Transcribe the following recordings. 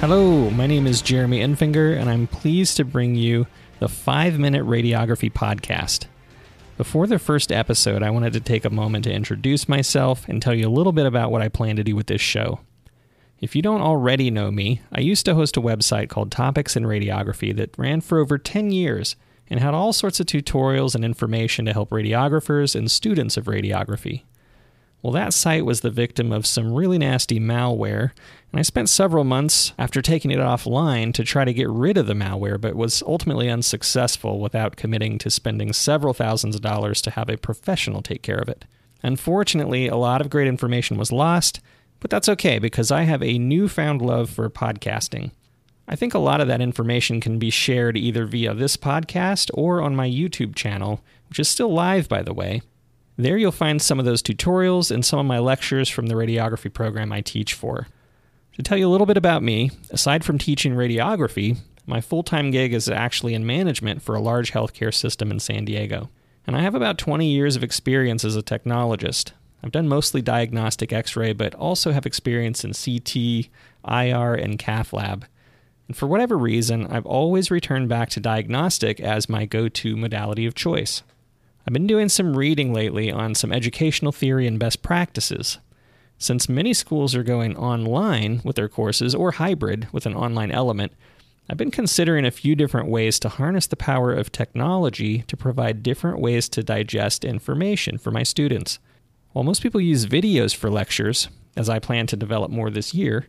Hello, my name is Jeremy Enfinger, and I'm pleased to bring you the 5 Minute Radiography Podcast. Before the first episode, I wanted to take a moment to introduce myself and tell you a little bit about what I plan to do with this show. If you don't already know me, I used to host a website called Topics in Radiography that ran for over 10 years and had all sorts of tutorials and information to help radiographers and students of radiography. Well, that site was the victim of some really nasty malware, and I spent several months after taking it offline to try to get rid of the malware, but was ultimately unsuccessful without committing to spending several thousands of dollars to have a professional take care of it. Unfortunately, a lot of great information was lost, but that's okay because I have a newfound love for podcasting. I think a lot of that information can be shared either via this podcast or on my YouTube channel, which is still live, by the way. There you'll find some of those tutorials and some of my lectures from the radiography program I teach for. To tell you a little bit about me, aside from teaching radiography, my full time gig is actually in management for a large healthcare system in San Diego. And I have about 20 years of experience as a technologist. I've done mostly diagnostic x ray, but also have experience in CT, IR, and cath lab. And for whatever reason, I've always returned back to diagnostic as my go to modality of choice. I've been doing some reading lately on some educational theory and best practices. Since many schools are going online with their courses or hybrid with an online element, I've been considering a few different ways to harness the power of technology to provide different ways to digest information for my students. While most people use videos for lectures, as I plan to develop more this year,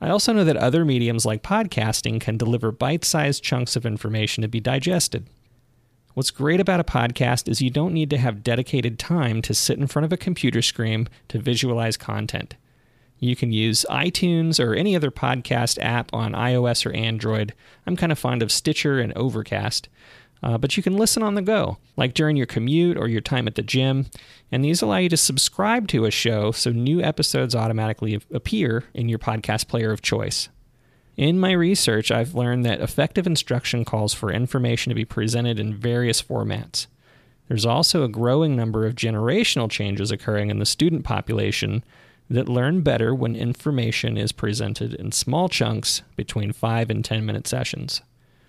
I also know that other mediums like podcasting can deliver bite sized chunks of information to be digested. What's great about a podcast is you don't need to have dedicated time to sit in front of a computer screen to visualize content. You can use iTunes or any other podcast app on iOS or Android. I'm kind of fond of Stitcher and Overcast. Uh, but you can listen on the go, like during your commute or your time at the gym. And these allow you to subscribe to a show so new episodes automatically appear in your podcast player of choice. In my research, I've learned that effective instruction calls for information to be presented in various formats. There's also a growing number of generational changes occurring in the student population that learn better when information is presented in small chunks between 5 and 10 minute sessions.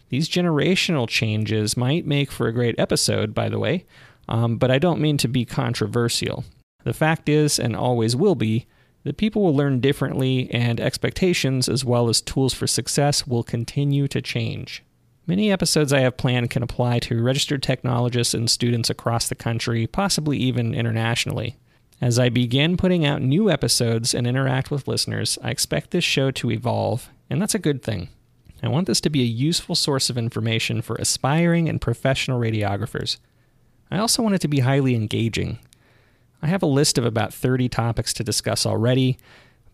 These generational changes might make for a great episode, by the way, um, but I don't mean to be controversial. The fact is, and always will be, that people will learn differently and expectations as well as tools for success will continue to change. Many episodes I have planned can apply to registered technologists and students across the country, possibly even internationally. As I begin putting out new episodes and interact with listeners, I expect this show to evolve, and that's a good thing. I want this to be a useful source of information for aspiring and professional radiographers. I also want it to be highly engaging, I have a list of about 30 topics to discuss already,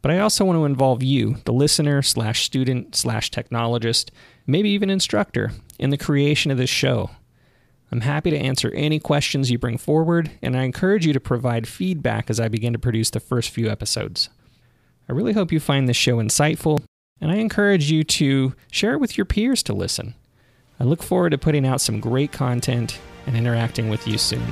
but I also want to involve you, the listener slash student slash technologist, maybe even instructor, in the creation of this show. I'm happy to answer any questions you bring forward, and I encourage you to provide feedback as I begin to produce the first few episodes. I really hope you find this show insightful, and I encourage you to share it with your peers to listen. I look forward to putting out some great content and interacting with you soon.